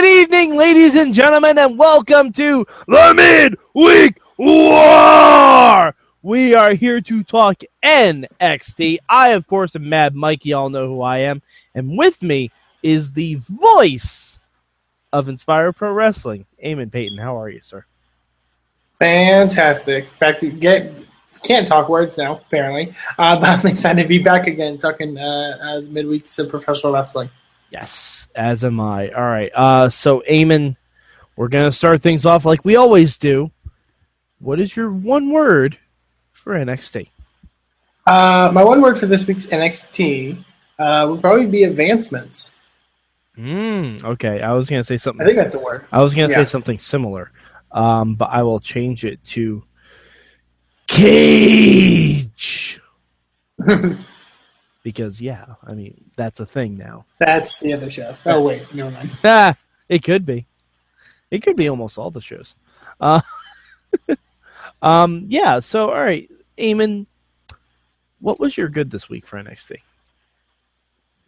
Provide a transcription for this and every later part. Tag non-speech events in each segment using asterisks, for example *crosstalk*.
Good evening, ladies and gentlemen, and welcome to the Midweek War. We are here to talk NXT. I, of course, am Mad Mike. Y'all know who I am, and with me is the voice of Inspire Pro Wrestling, Eamon Paton. How are you, sir? Fantastic. Back to get can't talk words now apparently, uh, but I'm *laughs* excited to be back again talking uh, uh, midweeks of professional wrestling. Yes, as am I. All right. Uh, so, Eamon, we're gonna start things off like we always do. What is your one word for NXT? Uh, my one word for this week's NXT uh, would probably be advancements. Mm, okay, I was gonna say something. I think that's a word. I was gonna Yeah. say something similar, um, but I will change it to cage *laughs* because yeah, I mean that's a thing now. That's the other show. Oh *laughs* wait, never mind. *laughs* Ah, it could be. It could be almost all the shows. Uh, *laughs* um, yeah. So all right, Eamon, what was your good this week for NXT?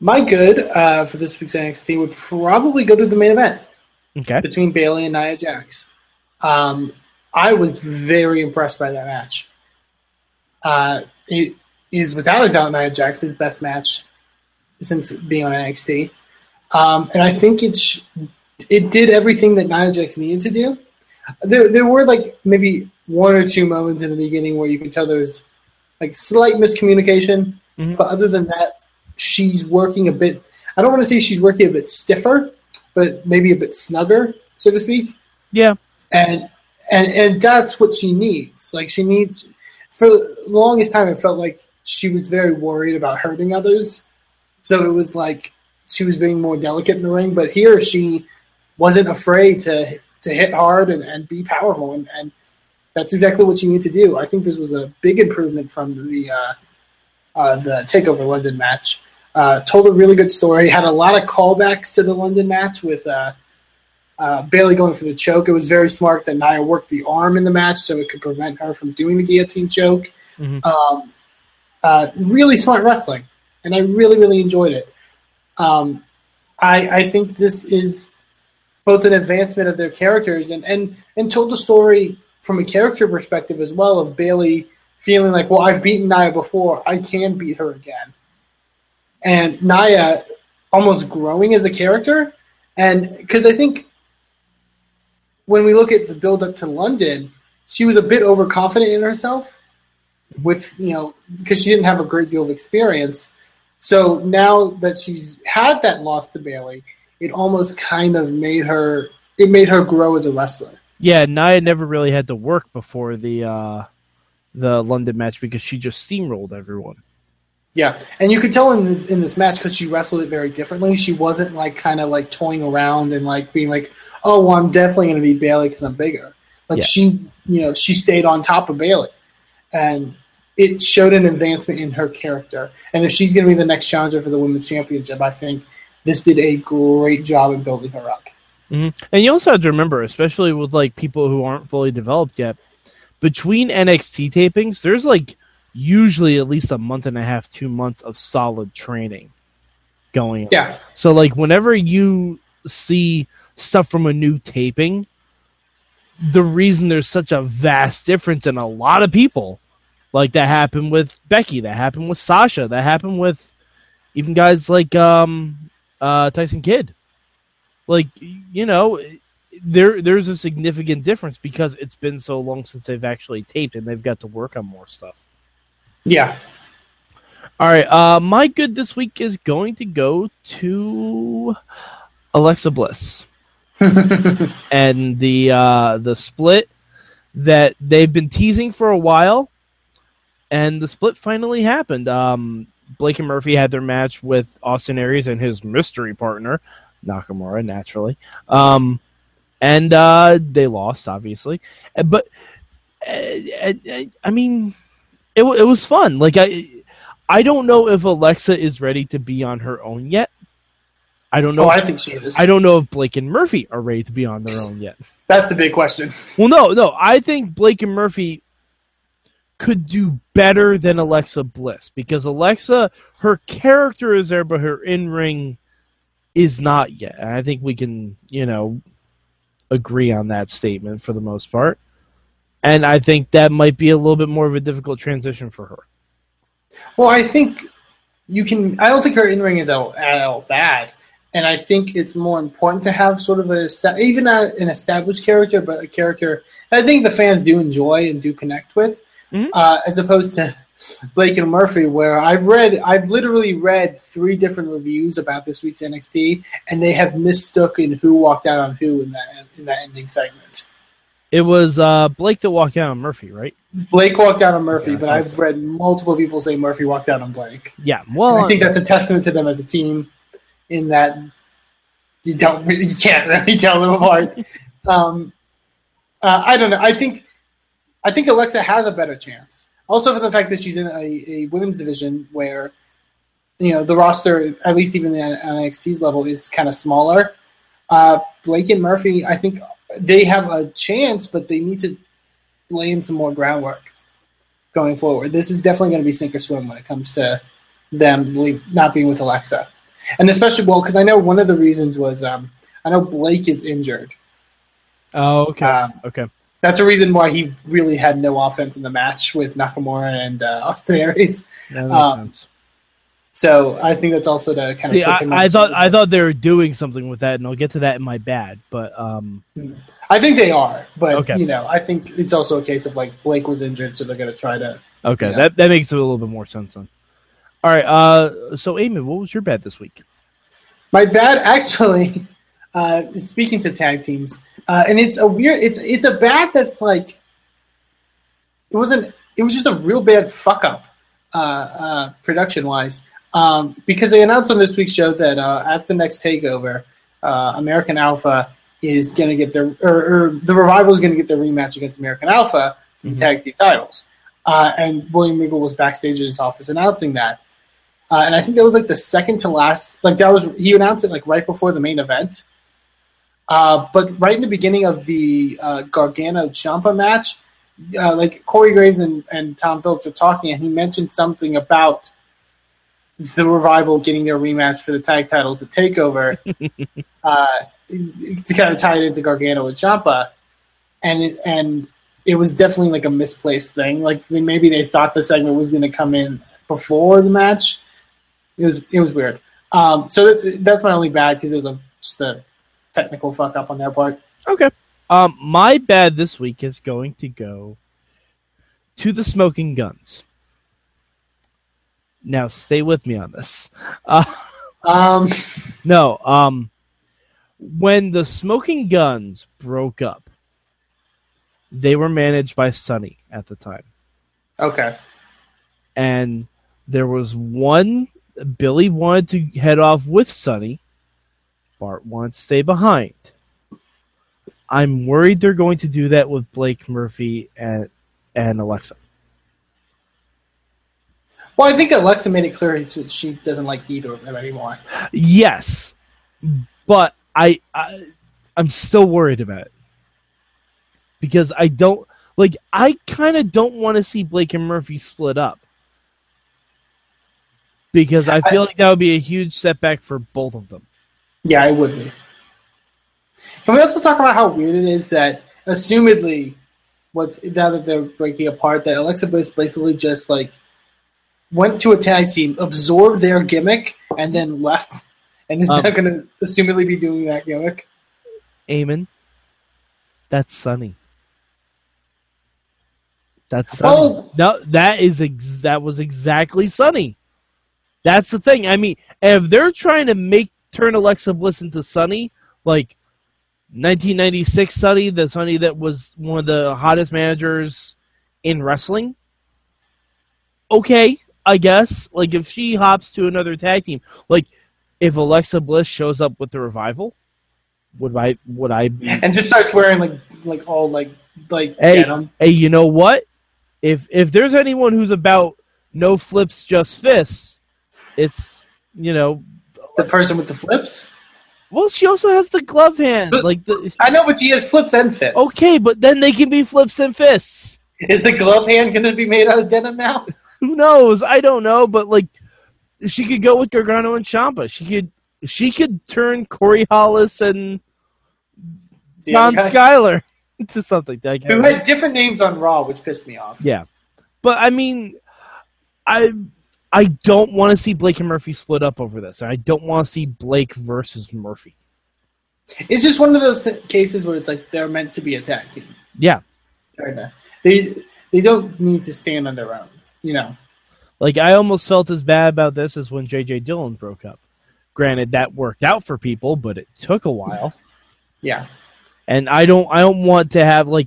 My good uh, for this week's NXT would probably go to the main event Okay. between Bayley and Nia Jax. Um, I was very impressed by that match. Uh, it is without a doubt Nia Jax's best match since being on NXT, um, and I think it's it did everything that Nia Jax needed to do. There, there were like maybe one or two moments in the beginning where you could tell there was like slight miscommunication, Mhm. but other than that, she's working a bit. I don't want to say she's working a bit stiffer, but maybe a bit snugger, so to speak Yeah. and and and that's what she needs. Like she needs for the longest time, it felt like she was very worried about hurting others. So it was like she was being more delicate in the ring. But here, she wasn't afraid to to hit hard and, and be powerful, and, and that's exactly what you need to do. I think this was a big improvement from the uh, uh, the Takeover London match. Uh, told a really good story. Had a lot of callbacks to the London match with. Uh, uh, Bayley going for the choke. It was very smart that Nia worked the arm in the match so it could prevent her from doing the guillotine choke. Mhm. Um, uh, really smart wrestling, and I really, really enjoyed it. Um, I, I think this is both an advancement of their characters and, and, and told the story from a character perspective as well of Bayley feeling like, well, I've beaten Nia before, I can beat her again. And Nia almost growing as a character. And because I think when we look at the build up to London, she was a bit overconfident in herself with, you know, because she didn't have a great deal of experience. So now that she's had that loss to Bayley, it almost kind of made her it made her grow as a wrestler. Yeah, Nia never really had to work before the uh, the London match because she just steamrolled everyone. Yeah, and you could tell in in this match because she wrestled it very differently. She wasn't like kind of like toying around and like being like, "Oh, well, I'm definitely going to be Bayley because I'm bigger." Like Yeah. she, you know, she stayed on top of Bayley, and it showed an advancement in her character. And if she's going to be the next challenger for the women's championship, I think this did a great job in building her up. hmm And you also have to remember, especially with like people who aren't fully developed yet, between NXT tapings, there's like usually at least a month and a half, two months of solid training going. on. Yeah, So like whenever you see stuff from a new taping, the reason there's such a vast difference in a lot of people, like that happened with Becky, that happened with Sasha, that happened with even guys like um uh Tyson Kidd. Like you know, there there's a significant difference because it's been so long since they've actually taped and they've got to work on more stuff. yeah. All right, uh, my good this week is going to go to Alexa Bliss *laughs* and the uh, the split that they've been teasing for a while, and the split finally happened. Um, Blake and Murphy had their match with Austin Aries and his mystery partner Nakamura, naturally, um, and uh, they lost, obviously. Uh, But uh, uh, I mean, it it was fun. Like I. I don't know if Alexa is ready to be on her own yet. I don't know. Oh, I think she is. I don't know if Blake and Murphy are ready to be on their own yet. That's the big question. Well, no, no. I think Blake and Murphy could do better than Alexa Bliss because Alexa, her character is there, but her in ring is not yet. And I think we can, you know, agree on that statement for the most part. And I think that might be a little bit more of a difficult transition for her. Well, I think you can. I don't think her in ring is all, all bad, and I think it's more important to have sort of a even a, an established character, but a character I think the fans do enjoy and do connect with, mm-hmm. uh, as opposed to Blake and Murphy, where I've read, I've literally read three different reviews about this week's NXT, and they have mistook in who walked out on who in that in that ending segment. It was uh, Blake that walked out on Murphy, right? Blake walked out on Murphy, yeah, but I've so. read multiple people say Murphy walked out on Blake. Yeah, well, and I think that's a testament to them as a team. In that you don't, you can't really *laughs* tell them apart. Um, uh, I don't know. I think, I think Alexa has a better chance. Also, for the fact that she's in a, a women's division where, you know, the roster, at least even on NXT's level, is kind of smaller. Uh, Blake and Murphy, I think they have a chance, but they need to lay in some more groundwork going forward. This is definitely going to be sink or swim when it comes to them not being with Alexa, and especially well because I know one of the reasons was um, I know Blake is injured. Oh, okay, um, okay. That's a reason why he really had no offense in the match with Nakamura and uh, Austin Aries. That makes um, sense. So I think that's also to kind See, of. I, I thought I thought they were doing something with that, and I'll get to that in my bad. But um, I think they are, but okay. you know, I think it's also a case of like Blake was injured, so they're going to try to. Okay, you know. that that makes a little bit more sense then. All right, uh, so Amy, what was your bad this week? My bad, *laughs* actually, uh, speaking to tag teams, uh, and it's a weird, it's it's a bad that's like, it wasn't, it was just a real bad fuck up, uh, uh, production wise. Um, because they announced on this week's show that uh, at the next takeover, uh, American Alpha is going to get their, or, or, the Revival is going to get their rematch against American Alpha for mm-hmm. tag team titles. Uh, and William Regal was backstage in his office announcing that. Uh, and I think that was like the second to last, like that was, he announced it like right before the main event. Uh, but right in the beginning of the uh, Gargano Ciampa match, like Corey Graves and, and Tom Phillips are talking, and he mentioned something about the revival getting their rematch for the tag titles at Takeover *laughs* uh, to kind of tie it into Gargano and Ciampa, and it, and it was definitely like a misplaced thing. Like maybe they thought the segment was going to come in before the match. It was it was weird. Um, so that's that's my only bad because it was a, just a technical fuck up on their part. Okay. Um, my bad this week is going to go to the Smoking Gunns. Now, stay with me on this. Uh, um, *laughs* no, um, when the Smoking Gunns broke up, they were managed by Sunny at the time. Okay. And there was one Billy wanted to head off with Sunny. Bart wanted to stay behind. I'm worried they're going to do that with Blake Murphy and and Alexa. Well, I think Alexa made it clear that she doesn't like either of them anymore. Yes, but I, I I'm still worried about it because I don't like. I kind of don't want to see Blake and Murphy split up because I feel I, like that would be a huge setback for both of them. Yeah, it would be. Can we also talk about how weird it is that, assumedly, what now that they're breaking apart, that Alexa Bliss basically just like went to a tag team, absorbed their gimmick, and then left, and is um, not going to assumedly be doing that gimmick. Eamon, that's Sunny. That's Sunny. Oh. No, that is ex- that was exactly Sunny. That's the thing. I mean, if they're trying to make turn Alexa Bliss into Sunny, like 1996 Sunny, the Sunny that was one of the hottest managers in wrestling. Okay, I guess. Like if she hops to another tag team, like if Alexa Bliss shows up with the revival, would I would I be... and just starts wearing like like all like like hey denim. hey you know what if if there's anyone who's about no flips just fists, it's you know the person with the flips. Well, she also has the glove hand. But, like the, I know, but she has flips and fists. Okay, but then they can be flips and fists. Is the glove hand going to be made out of denim now? Who knows? I don't know, but like she could go with Gargano and Ciampa. She could she could turn Corey Hollis and John guy- Skyler *laughs* into something. Like, Who had different names on Raw, which pissed me off. yeah, but I mean, I I don't want to see Blake and Murphy split up over this. I don't want to see Blake versus Murphy. It's just one of those th- cases where it's like they're meant to be a tag team. Yeah, They they don't need to stand on their own. You know. like I almost felt as bad about this as when JJ Dillon broke up. Granted, that worked out for people, but it took a while. *laughs* Yeah. and I don't I don't want to have like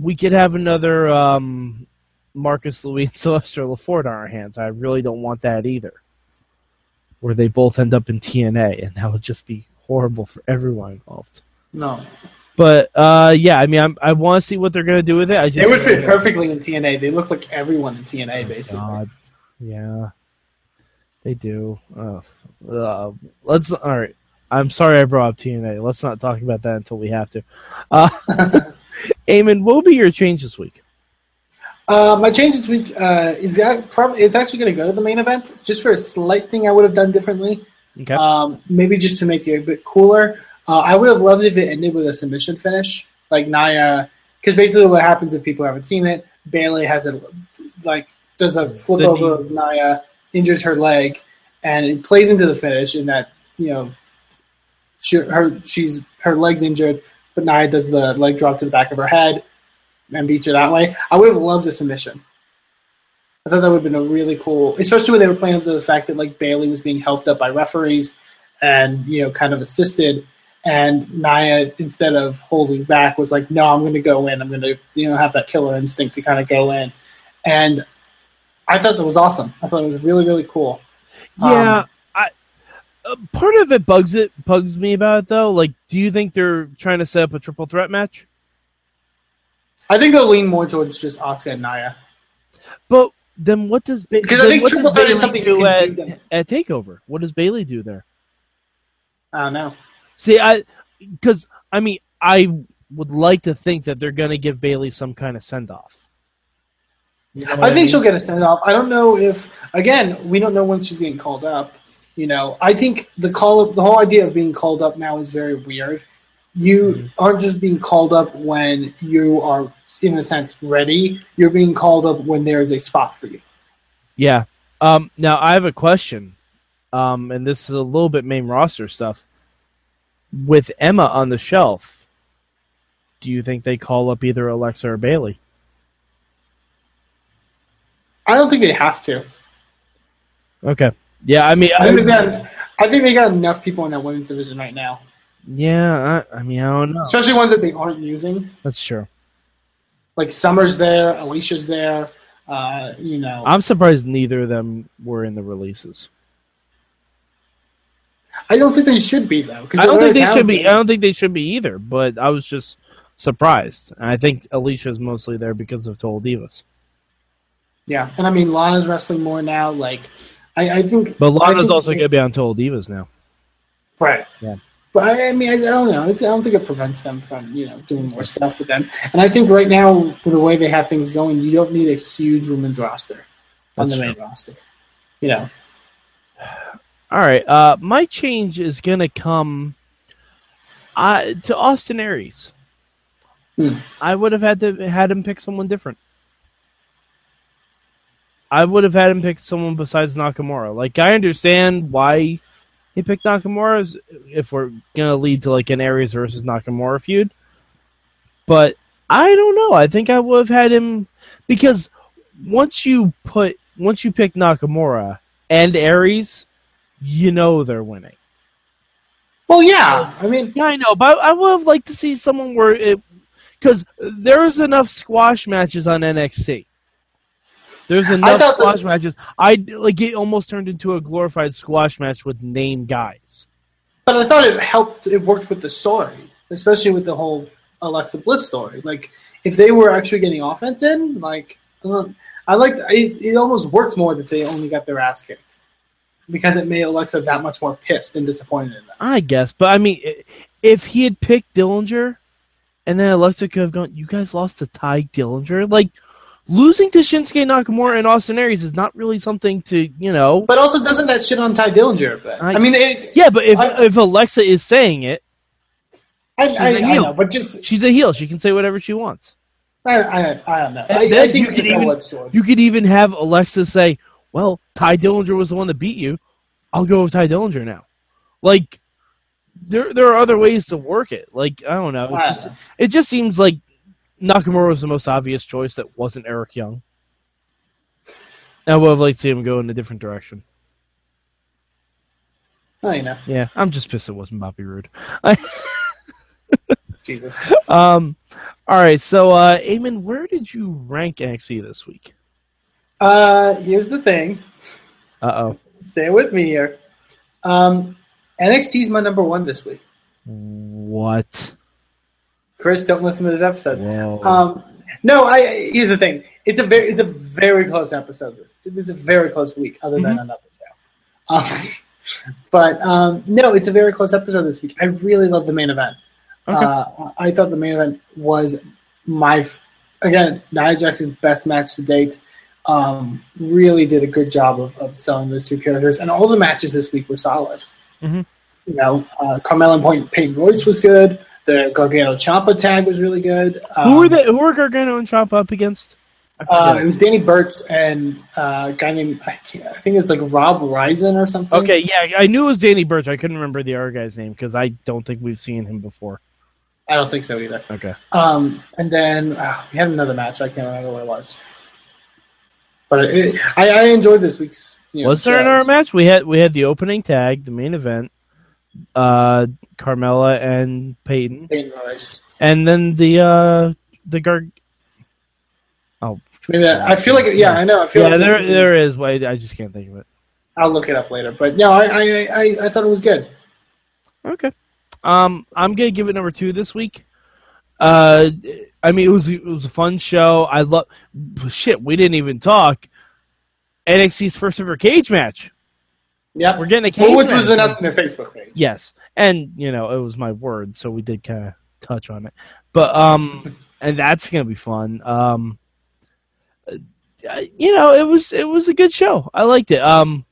we could have another um, Marcus Louis and *laughs* Lefort on our hands. I really don't want that either. Where they both end up in TNA, and that would just be horrible for everyone involved. No. But uh, yeah, I mean, I'm, I want to see what they're going to do with it. I just They would fit perfectly in TNA. They look like everyone in TNA, basically. God, yeah, they do. Oh, uh, let's all right. I'm sorry I brought up TNA. Let's not talk about that until we have to. Uh, *laughs* Eamon, what will be your change this week? Uh, my change this week uh, is that probably it's actually going to go to the main event. Just for a slight thing, I would have done differently. Okay. Um, maybe just to make it a bit cooler. Uh, I would have loved if it ended with a submission finish, like Nia, because basically what happens if people haven't seen it, Bayley has a like does a flip The over knee. of Nia, injures her leg, and it plays into the finish in that you know she, her she's her leg's injured, but Nia does the leg drop to the back of her head and beat you that way. I would have loved a submission. I thought that would have been a really cool, especially when they were playing up to the fact that like Bayley was being helped up by referees and you know kind of assisted, and Nia instead of holding back was like, no, I'm going to go in. I'm going to you know have that killer instinct to kind of go in, and I thought that was awesome. I thought it was really really cool. Yeah, Um, I uh, part of it bugs it bugs me about it though. Like, do you think they're trying to set up a triple threat match? I think they'll lean more towards just Asuka and Nia. But then what does ba- Because I think what triple does Bayley something do you at, can do them. at Takeover? What does Bayley do there? I don't know. See, I because I mean I would like to think that they're going to give Bayley some kind of send off. I think she'll get a send off. I don't know if again we don't know when she's getting called up. You know, I think the call up, the whole idea of being called up now is very weird. You Mhm. aren't just being called up when you are, in a sense, ready. You're being called up when there is a spot for you. Yeah. Um. Now I have a question. Um. And this is a little bit main roster stuff. With Emma on the shelf, do you think they call up either Alexa or Bayley? I don't think they have to. Okay. Yeah. I mean, I think, they got, I think they got enough people in that women's division right now, yeah. I, I mean, I don't know. especially ones that they aren't using. That's true. Like Summer's there, Alicia's there. Uh, you know, I'm surprised neither of them were in the releases. I don't think they should be though. I don't think they should be. I don't think they should be either. But I was just surprised. And I think Alicia's mostly there because of Total Divas. Yeah, and I mean Lana's wrestling more now. Like, I, I think, But Lana's think- also going to be on Total Divas now. right. Yeah. But I, I mean, I, I don't know. I don't think it prevents them from you know doing more stuff with them. And I think right now, with the way they have things going, you don't need a huge women's roster on That's the main roster. You know, All right. Uh, my change is going to come uh, to Austin Aries. Hmm. I would have had to had him pick someone different. I would have had him pick someone besides Nakamura. Like I understand why he picked Nakamura if we're gonna lead to like an Aries versus Nakamura feud, but I don't know. I think I would have had him because once you put once you pick Nakamura and Aries, you know they're winning. well, yeah. I mean, Yeah, I know, but I would have liked to see someone where it because there's enough squash matches on NXT. There's enough squash matches. I like it almost turned into a glorified squash match with name guys. but I thought it helped. It worked with the story, especially with the whole Alexa Bliss story. Like, if they were actually getting offense in, like, I like it. It almost worked more that they only got their ass kicked because it made Alexa that much more pissed and disappointed in them. I guess, but I mean, if he had picked Dillinger, and then Alexa could have gone, "You guys lost to Tye Dillinger." Like, losing to Shinsuke Nakamura and Austin Aries is not really something to you know. But also, doesn't that shit on Tye Dillinger a bit? I, I- mean, it, Yeah, but if I- if Alexa is saying it, I, she's I, a heel. know, but just she's a heel. She can say whatever she wants. I, I, I don't know. I, think you could even- You could even have Alexa say, "Well, Tye Dillinger was the one that beat you. I'll go with Tye Dillinger now." Like there there are other ways to work it. Like I don't know. It just, don't know. it just seems like Nakamura was the most obvious choice that wasn't Eric Young. I would have liked to see him go in a different direction. Oh, you know, Yeah, I'm just pissed it wasn't Bobby Roode. *laughs* Jesus. Um, all right, so uh, Eamon, where did you rank NXT this week? Uh, here's the thing. Uh oh. Stay with me here. Um, NXT is my number one this week. What? Chris, don't listen to this episode. Um, no, I. Here's the thing. It's a very, it's a very close episode. This, it's a very close week, other than another show. Um, *laughs* but um, no, it's a very close episode this week. I really love the main event. Okay. Uh, I thought the main event was my, again, Nia Jax's best match to date. Um, really did a good job of, of selling those two characters, and all the matches this week were solid. Mhm. You know, uh, Carmella and Point Peyton Royce was good. The Gargano Ciampa tag was really good. Um, who were the who were Gargano and Ciampa up against? Uh, it was Danny Burch and uh, a guy named I, I think it's like Rob Risen or something. okay, yeah, I knew it was Danny Burch. I couldn't remember the other guy's name because I don't think we've seen him before. I don't think so either. Okay. Um, and then uh, we had another match. I can't remember what it was. But it, I, I enjoyed this week's. You know, Was there another match? We had we had the opening tag, the main event, uh, Carmella and Peyton, Peyton Royce. and then the uh, the Gar. Oh, Maybe that, I feel like yeah, I know. I feel yeah, like there there is. Wait, I just can't think of it. I'll look it up later. But no, I I, I, I thought it was good. Okay. Um, I'm gonna give it number two this week. Uh, I mean, it was it was a fun show. I love shit. We didn't even talk NXT's first ever cage match. Yep. We're getting a cage Well, which was announced on their Facebook page. Yes, and you know it was my word, so we did kind of touch on it. But um, *laughs* and that's gonna be fun. Um, uh, you know, it was it was a good show. I liked it. Um,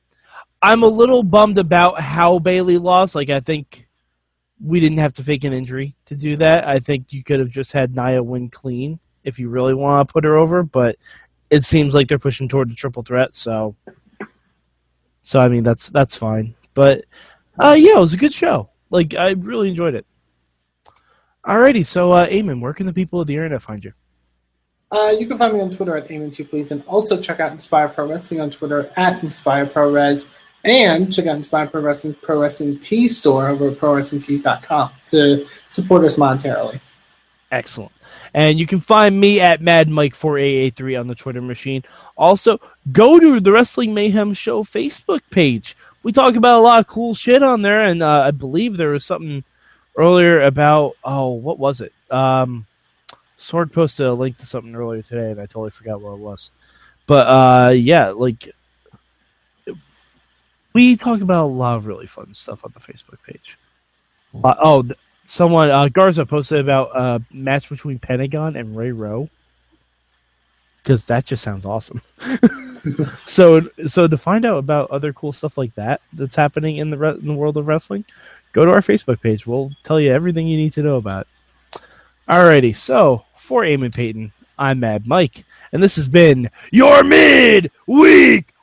I'm a little bummed about how Bayley lost. Like, I think we didn't have to fake an injury to do that. I think you could have just had Nia win clean if you really want to put her over. But it seems like they're pushing toward the triple threat. So, so I mean that's that's fine. But uh, yeah, it was a good show. Like I really enjoyed it. Alrighty, so uh, Eamon, where can the people of the internet find you? Uh, you can find me on Twitter at Aimon2 Please, and also check out Inspire Pro Wrestling on Twitter at Inspire Pro Res, and check out Inspire Pro Wrestling Pro Wrestling T store over at ProWrestlingTees.com to support us monetarily. Excellent. And you can find me at Mad Mike 4883 on the Twitter machine. Also, go to the Wrestling Mayhem Show Facebook page. We talk about a lot of cool shit on there, and uh, I believe there was something earlier about oh, what was it? Um, Sword posted a link to something earlier today, and I totally forgot what it was. But uh, yeah, like we talk about a lot of really fun stuff on the Facebook page. Uh, oh, someone uh, Garza posted about a match between Pentagon and Ray Rowe because that just sounds awesome. *laughs* so, so to find out about other cool stuff like that that's happening in the re- in the world of wrestling, go to our Facebook page. We'll tell you everything you need to know about. Alrighty, so for Eamon Paton, I'm Mad Mike, and this has been your mid week.